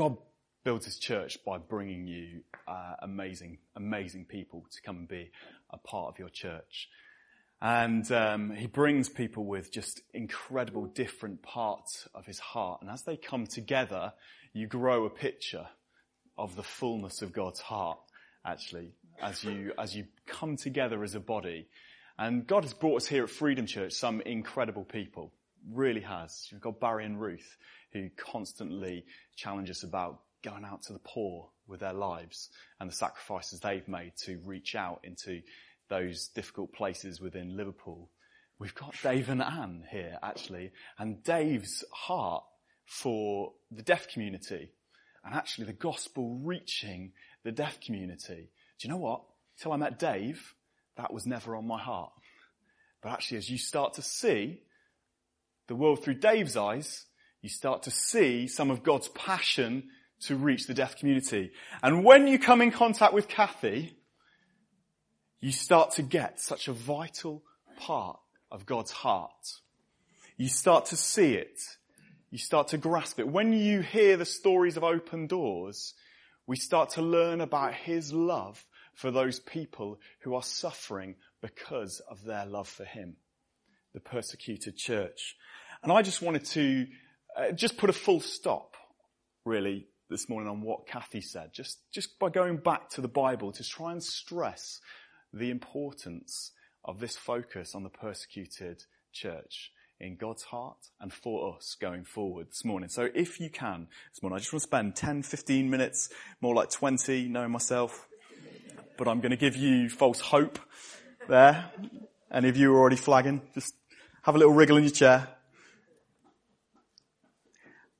God builds his church by bringing you uh, amazing, amazing people to come and be a part of your church. And um, he brings people with just incredible different parts of his heart. And as they come together, you grow a picture of the fullness of God's heart, actually, as you, as you come together as a body. And God has brought us here at Freedom Church some incredible people. Really has. You've got Barry and Ruth, who constantly challenge us about going out to the poor with their lives and the sacrifices they've made to reach out into those difficult places within Liverpool. We've got Dave and Anne here actually, and Dave's heart for the deaf community and actually the gospel reaching the deaf community. Do you know what? Till I met Dave, that was never on my heart. But actually as you start to see the world through Dave's eyes, you start to see some of God's passion to reach the deaf community. And when you come in contact with Kathy, you start to get such a vital part of God's heart. You start to see it. You start to grasp it. When you hear the stories of open doors, we start to learn about His love for those people who are suffering because of their love for Him. The persecuted church. And I just wanted to uh, just put a full stop, really, this morning on what Kathy said, just, just by going back to the Bible to try and stress the importance of this focus on the persecuted church in God's heart and for us going forward this morning. So if you can this morning, I just want to spend 10, 15 minutes, more like 20, knowing myself, but I'm going to give you false hope there. Any of you are already flagging? Just have a little wriggle in your chair.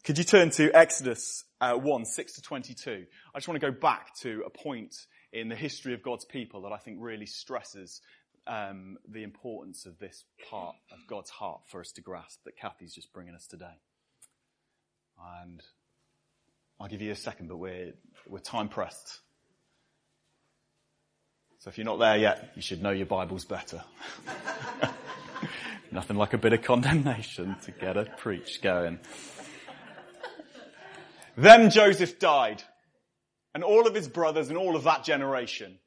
Could you turn to Exodus uh, 1, 6 to 22? I just want to go back to a point in the history of God's people that I think really stresses um, the importance of this part of God's heart for us to grasp that Kathy's just bringing us today. And I'll give you a second, but we're, we're time pressed. So if you're not there yet, you should know your Bibles better. Nothing like a bit of condemnation to get a preach going. Then Joseph died, and all of his brothers and all of that generation.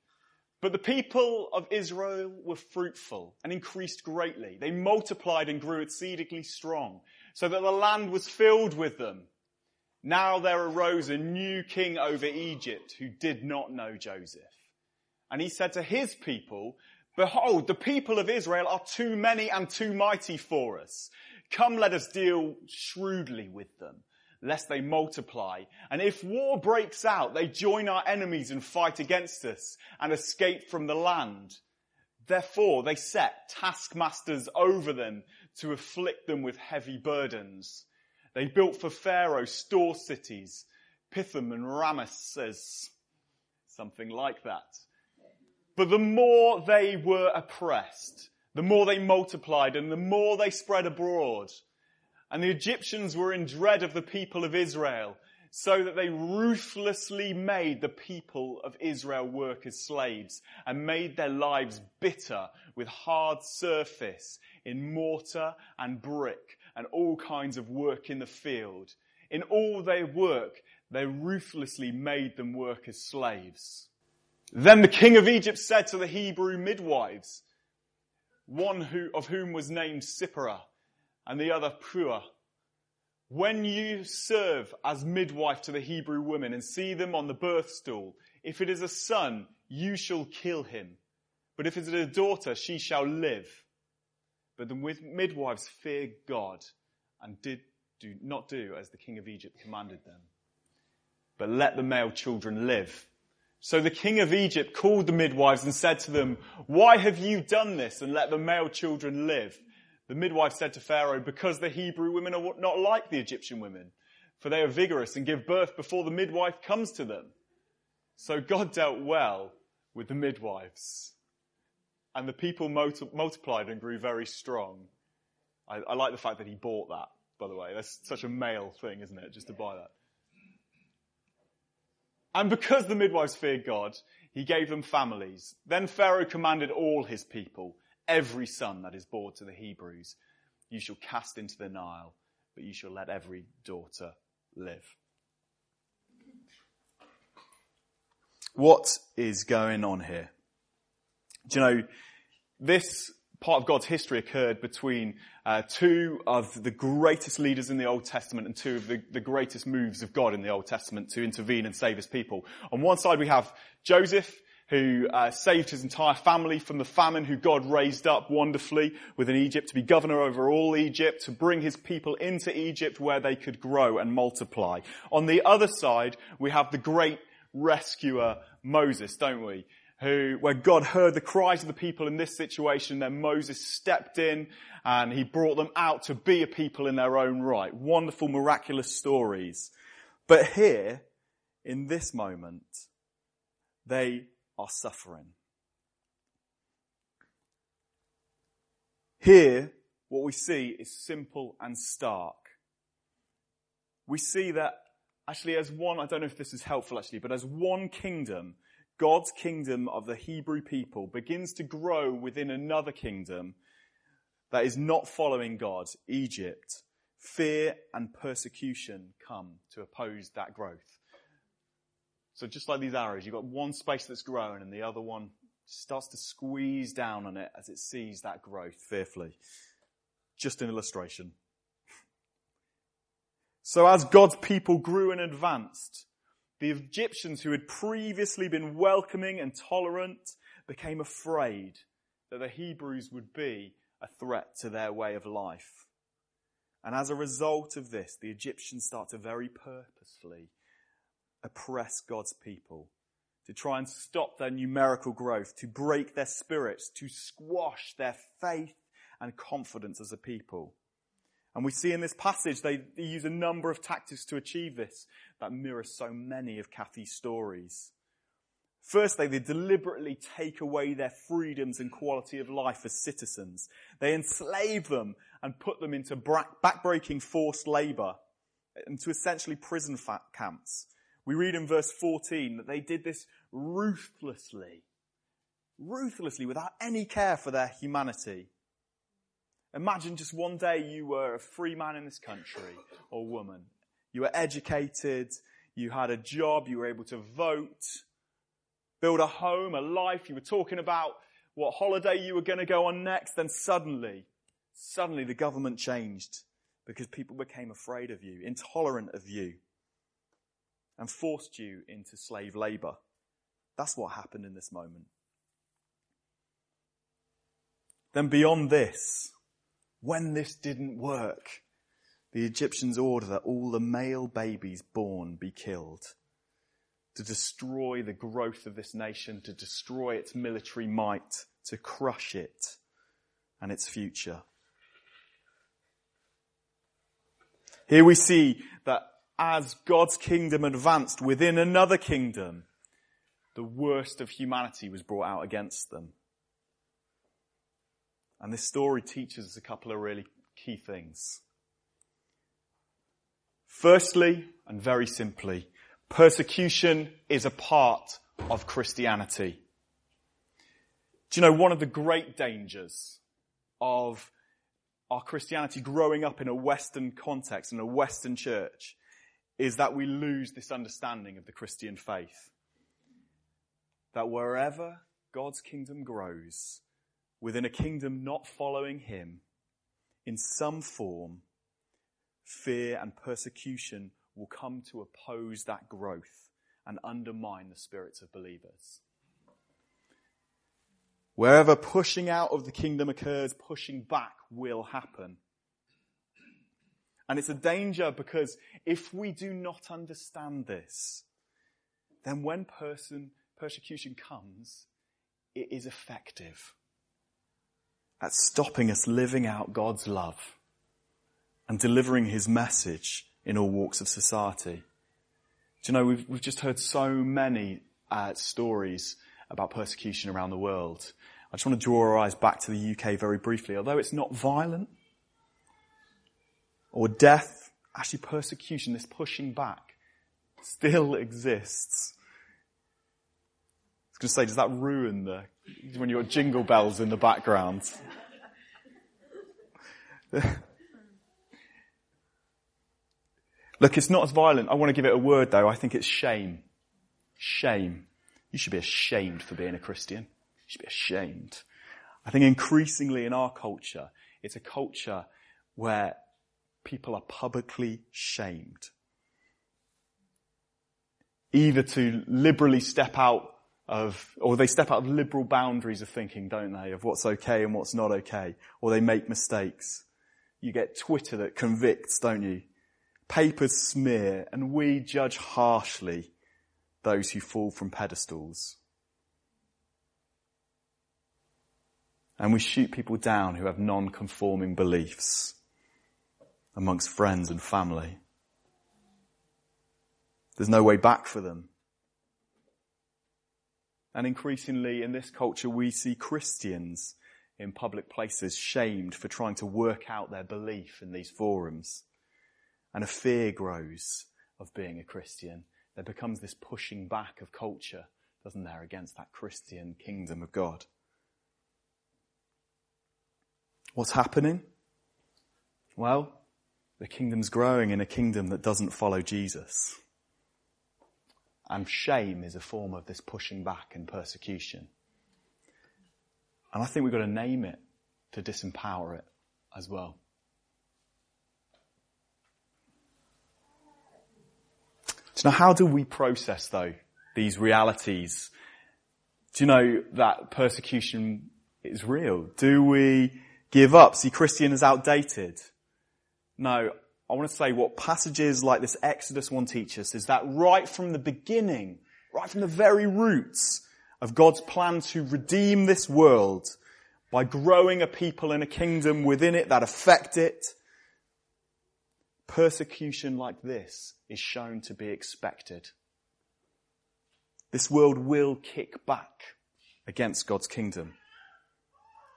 But the people of Israel were fruitful and increased greatly. They multiplied and grew exceedingly strong, so that the land was filled with them. Now there arose a new king over Egypt who did not know Joseph. And he said to his people, Behold, the people of Israel are too many and too mighty for us. Come, let us deal shrewdly with them lest they multiply. And if war breaks out, they join our enemies and fight against us and escape from the land. Therefore, they set taskmasters over them to afflict them with heavy burdens. They built for Pharaoh store cities, Pithom and Ramesses, something like that. But the more they were oppressed, the more they multiplied and the more they spread abroad, and the Egyptians were in dread of the people of Israel, so that they ruthlessly made the people of Israel work as slaves and made their lives bitter with hard surface in mortar and brick and all kinds of work in the field. In all their work, they ruthlessly made them work as slaves. Then the king of Egypt said to the Hebrew midwives, one who, of whom was named Sipporah, and the other Puah. When you serve as midwife to the Hebrew women and see them on the birth stool, if it is a son, you shall kill him. But if it is a daughter, she shall live. But the midwives feared God and did do not do as the king of Egypt commanded them. But let the male children live. So the king of Egypt called the midwives and said to them, Why have you done this and let the male children live? The midwife said to Pharaoh, because the Hebrew women are not like the Egyptian women, for they are vigorous and give birth before the midwife comes to them. So God dealt well with the midwives. And the people multiplied and grew very strong. I, I like the fact that he bought that, by the way. That's such a male thing, isn't it? Just to buy that. And because the midwives feared God, he gave them families. Then Pharaoh commanded all his people every son that is born to the Hebrews you shall cast into the Nile, but you shall let every daughter live. What is going on here? Do you know, this part of God's history occurred between uh, two of the greatest leaders in the Old Testament and two of the, the, greatest moves of God in the Old Testament to intervene and save his people. On one side we have Joseph, who uh, saved his entire family from the famine, who God raised up wonderfully within Egypt to be governor over all Egypt, to bring his people into Egypt where they could grow and multiply. On the other side, we have the great rescuer Moses, don't we? who, where God heard the cries of the people in this situation, then Moses stepped in and he brought them out to be a people in their own right. Wonderful, miraculous stories. But here, in this moment, they are suffering. Here, what we see is simple and stark. We see that actually as one, I don't know if this is helpful actually, but as one kingdom, God's kingdom of the Hebrew people begins to grow within another kingdom that is not following God, Egypt, fear and persecution come to oppose that growth. So just like these arrows, you've got one space that's growing and the other one starts to squeeze down on it as it sees that growth fearfully. Just an illustration. So as God's people grew and advanced, the Egyptians who had previously been welcoming and tolerant became afraid that the Hebrews would be a threat to their way of life. And as a result of this, the Egyptians start to very purposefully oppress God's people, to try and stop their numerical growth, to break their spirits, to squash their faith and confidence as a people. And we see in this passage they, they use a number of tactics to achieve this that mirror so many of Kathy's stories. Firstly, they deliberately take away their freedoms and quality of life as citizens. They enslave them and put them into backbreaking forced labor into essentially prison camps. We read in verse 14 that they did this ruthlessly, ruthlessly without any care for their humanity. Imagine just one day you were a free man in this country or woman. You were educated, you had a job, you were able to vote, build a home, a life, you were talking about what holiday you were going to go on next, then suddenly, suddenly the government changed because people became afraid of you, intolerant of you, and forced you into slave labor. That's what happened in this moment. Then beyond this, when this didn't work, the Egyptians order that all the male babies born be killed to destroy the growth of this nation, to destroy its military might, to crush it and its future. Here we see as God's kingdom advanced within another kingdom, the worst of humanity was brought out against them. And this story teaches us a couple of really key things. Firstly, and very simply, persecution is a part of Christianity. Do you know one of the great dangers of our Christianity growing up in a Western context, in a Western church, is that we lose this understanding of the Christian faith. That wherever God's kingdom grows, within a kingdom not following him, in some form, fear and persecution will come to oppose that growth and undermine the spirits of believers. Wherever pushing out of the kingdom occurs, pushing back will happen. And it's a danger because if we do not understand this, then when person, persecution comes, it is effective at stopping us living out God's love and delivering his message in all walks of society. Do you know, we've, we've just heard so many uh, stories about persecution around the world. I just want to draw our eyes back to the UK very briefly. Although it's not violent or death, actually persecution, this pushing back, still exists. I was going to say, does that ruin the when you've got jingle bells in the background. Look, it's not as violent. I want to give it a word though. I think it's shame. Shame. You should be ashamed for being a Christian. You should be ashamed. I think increasingly in our culture, it's a culture where people are publicly shamed. Either to liberally step out of, or they step out of liberal boundaries of thinking, don't they, of what's okay and what's not okay, or they make mistakes. You get Twitter that convicts, don't you? Papers smear, and we judge harshly those who fall from pedestals. And we shoot people down who have non-conforming beliefs amongst friends and family. There's no way back for them. And increasingly in this culture, we see Christians in public places shamed for trying to work out their belief in these forums. And a fear grows of being a Christian. There becomes this pushing back of culture, doesn't there, against that Christian kingdom of God. What's happening? Well, the kingdom's growing in a kingdom that doesn't follow Jesus. And shame is a form of this pushing back and persecution. And I think we've got to name it to disempower it as well. So now how do we process though these realities? Do you know that persecution is real? Do we give up? See, Christian is outdated. No, I want to say what passages like this Exodus 1 teach us is that right from the beginning, right from the very roots of God's plan to redeem this world by growing a people and a kingdom within it that affect it, persecution like this is shown to be expected. This world will kick back against God's kingdom.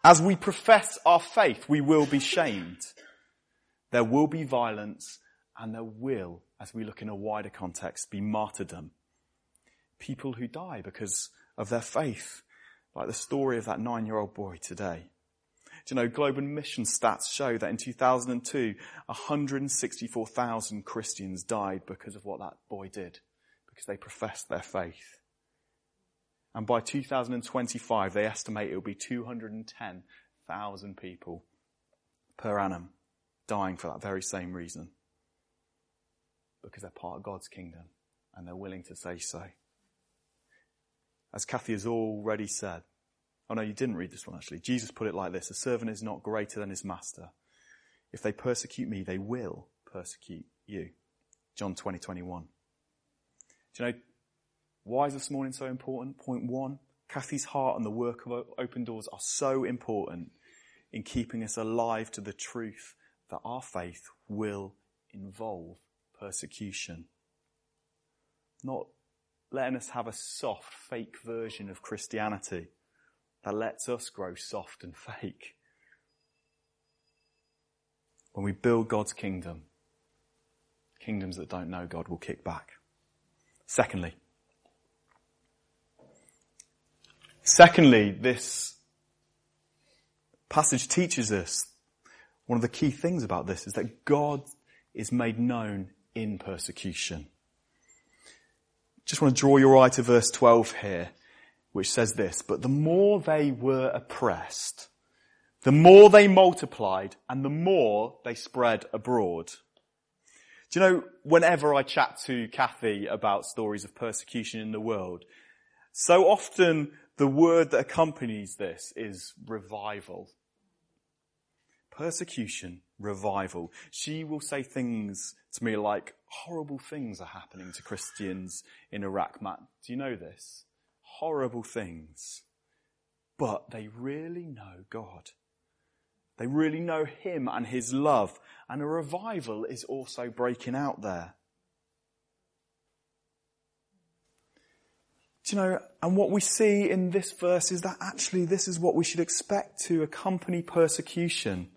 As we profess our faith, we will be shamed. There will be violence and there will, as we look in a wider context, be martyrdom. People who die because of their faith, like the story of that nine-year-old boy today. Do you know, global mission stats show that in 2002, 164,000 Christians died because of what that boy did, because they professed their faith. And by 2025, they estimate it will be 210,000 people per annum dying for that very same reason. Because they're part of God's kingdom and they're willing to say so. As Kathy has already said, oh no, you didn't read this one actually. Jesus put it like this, a servant is not greater than his master. If they persecute me, they will persecute you. John 20, 21. Do you know, why is this morning so important? Point one, Kathy's heart and the work of Open Doors are so important in keeping us alive to the truth that our faith will involve persecution. Not letting us have a soft, fake version of Christianity that lets us grow soft and fake. When we build God's kingdom, kingdoms that don't know God will kick back. Secondly, secondly, this passage teaches us one of the key things about this is that God is made known in persecution. Just want to draw your eye to verse 12 here, which says this, but the more they were oppressed, the more they multiplied and the more they spread abroad. Do you know, whenever I chat to Kathy about stories of persecution in the world, so often the word that accompanies this is revival persecution, revival. She will say things to me like, horrible things are happening to Christians in Iraq, Matt. Do you know this? Horrible things. But they really know God. They really know Him and His love. And a revival is also breaking out there. Do you know, and what we see in this verse is that actually this is what we should expect to accompany persecution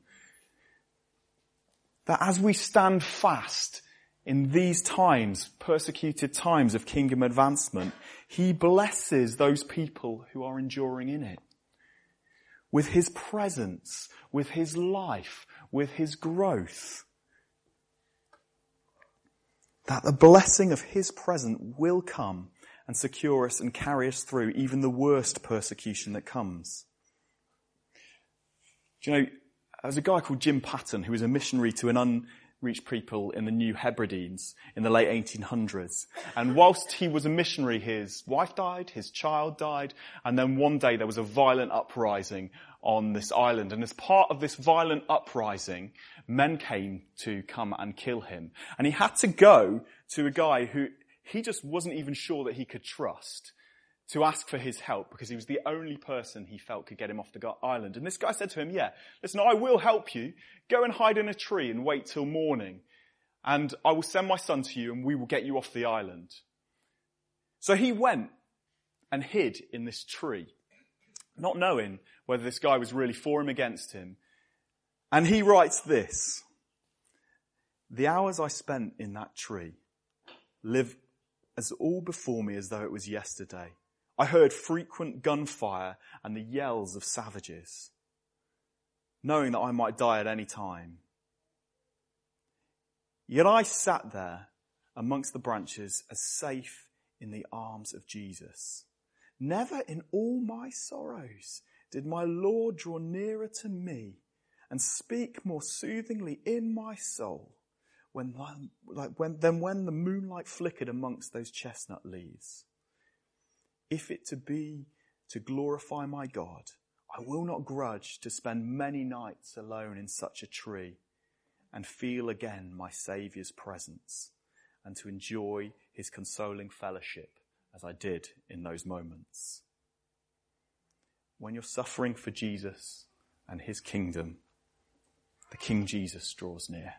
that as we stand fast in these times, persecuted times of kingdom advancement, he blesses those people who are enduring in it. With his presence, with his life, with his growth. That the blessing of his presence will come and secure us and carry us through even the worst persecution that comes. Do you know, there was a guy called Jim Patton who was a missionary to an unreached people in the New Hebrides in the late 1800s. And whilst he was a missionary, his wife died, his child died, and then one day there was a violent uprising on this island. And as part of this violent uprising, men came to come and kill him. And he had to go to a guy who he just wasn't even sure that he could trust to ask for his help because he was the only person he felt could get him off the island. And this guy said to him, yeah, listen, I will help you. Go and hide in a tree and wait till morning. And I will send my son to you and we will get you off the island. So he went and hid in this tree, not knowing whether this guy was really for him against him. And he writes this, the hours I spent in that tree live as all before me as though it was yesterday. I heard frequent gunfire and the yells of savages, knowing that I might die at any time. Yet I sat there amongst the branches as safe in the arms of Jesus. Never in all my sorrows did my Lord draw nearer to me and speak more soothingly in my soul when, like when, than when the moonlight flickered amongst those chestnut leaves. If it to be to glorify my God, I will not grudge to spend many nights alone in such a tree and feel again my Saviour's presence and to enjoy his consoling fellowship as I did in those moments. When you're suffering for Jesus and his kingdom, the King Jesus draws near.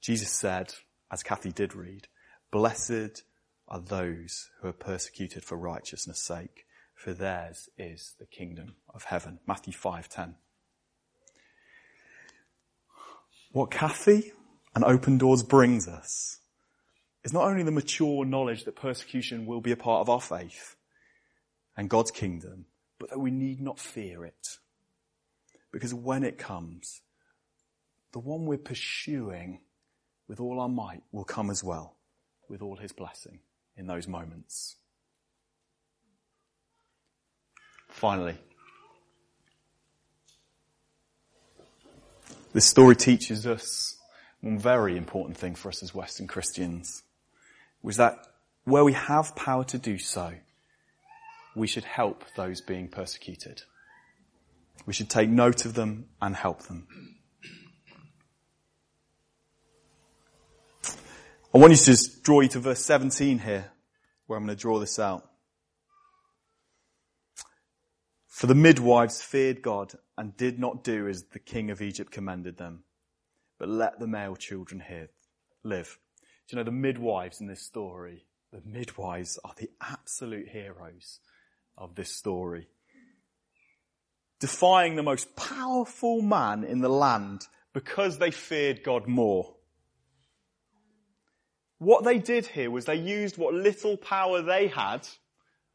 Jesus said, as Kathy did read, blessed are those who are persecuted for righteousness sake, for theirs is the kingdom of heaven. Matthew 5:10. What Kathy and Open Doors brings us is not only the mature knowledge that persecution will be a part of our faith and God's kingdom, but that we need not fear it. Because when it comes, the one we're pursuing with all our might will come as well, with all his blessing in those moments. Finally, this story teaches us one very important thing for us as Western Christians, was that where we have power to do so, we should help those being persecuted. We should take note of them and help them. I want you to just draw you to verse 17 here, where I'm going to draw this out. For the midwives feared God and did not do as the king of Egypt commanded them, but let the male children here live. Do you know the midwives in this story? The midwives are the absolute heroes of this story. Defying the most powerful man in the land because they feared God more. What they did here was they used what little power they had,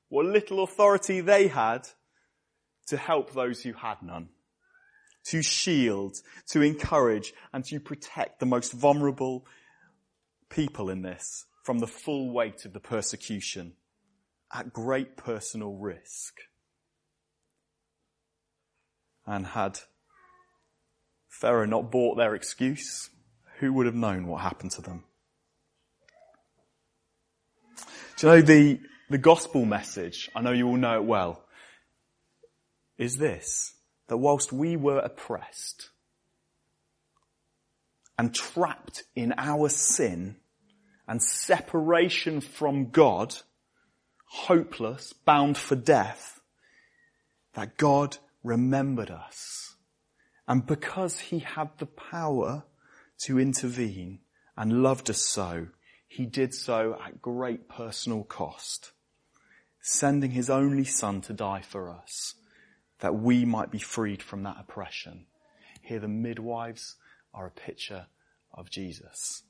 what little authority they had, to help those who had none. To shield, to encourage, and to protect the most vulnerable people in this from the full weight of the persecution at great personal risk. And had Pharaoh not bought their excuse, who would have known what happened to them? Do you know the, the gospel message, I know you all know it well, is this, that whilst we were oppressed and trapped in our sin and separation from God, hopeless, bound for death, that God remembered us. And because he had the power to intervene and loved us so, he did so at great personal cost, sending his only son to die for us, that we might be freed from that oppression. Here the midwives are a picture of Jesus.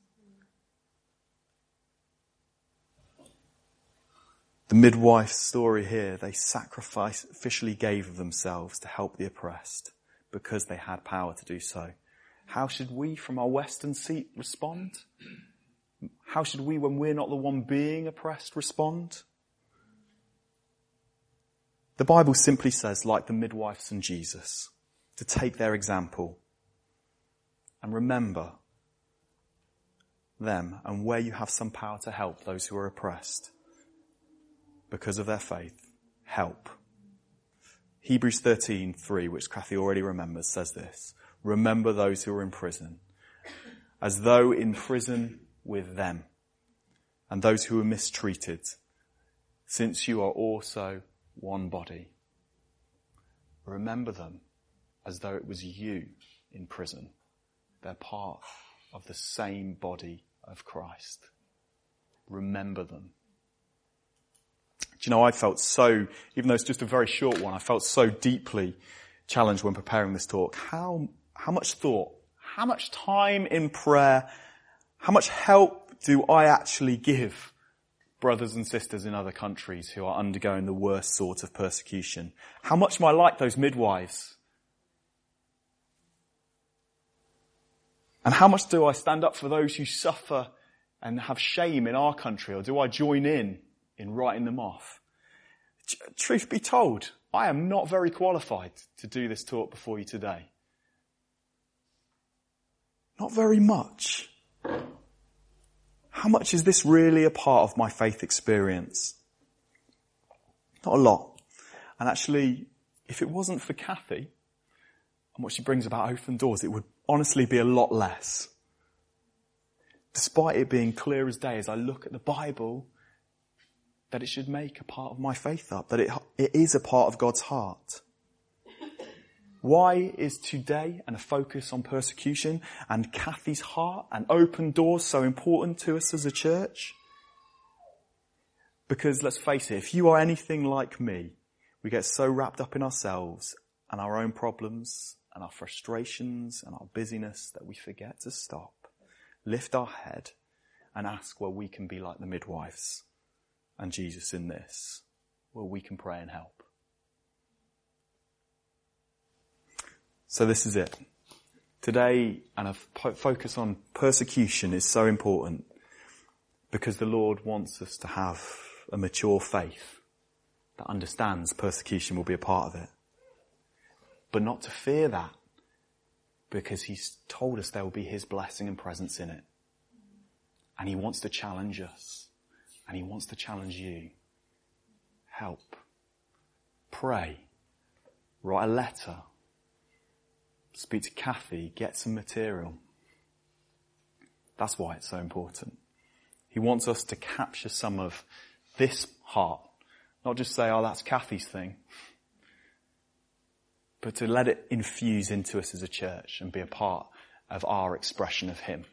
The midwife's story here, they sacrificially gave of themselves to help the oppressed because they had power to do so. How should we from our western seat respond? How should we, when we're not the one being oppressed, respond? The Bible simply says, like the midwives and Jesus, to take their example and remember them and where you have some power to help those who are oppressed because of their faith, help. Hebrews 13:3, which Kathy already remembers, says this: Remember those who are in prison, as though in prison with them, and those who are mistreated, since you are also one body. Remember them as though it was you in prison. They're part of the same body of Christ. Remember them. Do you know, I felt so, even though it's just a very short one, I felt so deeply challenged when preparing this talk. How, how much thought, how much time in prayer, how much help do I actually give brothers and sisters in other countries who are undergoing the worst sort of persecution? How much am I like those midwives? And how much do I stand up for those who suffer and have shame in our country, or do I join in in writing them off? Truth be told, I am not very qualified to do this talk before you today. Not very much. How much is this really a part of my faith experience? Not a lot. And actually, if it wasn't for Kathy and what she brings about open doors, it would honestly be a lot less. Despite it being clear as day as I look at the Bible, that it should make a part of my faith up, that it, it is a part of God's heart. Why is today and a focus on persecution and Kathy's heart and open doors so important to us as a church? Because let's face it, if you are anything like me, we get so wrapped up in ourselves and our own problems and our frustrations and our busyness that we forget to stop, lift our head and ask where we can be like the midwives and Jesus in this, where we can pray and help. So this is it. Today, and a focus on persecution is so important because the Lord wants us to have a mature faith that understands persecution will be a part of it. But not to fear that because He's told us there will be His blessing and presence in it. And He wants to challenge us and He wants to challenge you. Help. Pray. Write a letter speak to Kathy, get some material. That's why it's so important. He wants us to capture some of this heart, not just say, oh, that's Kathy's thing, but to let it infuse into us as a church and be a part of our expression of Him.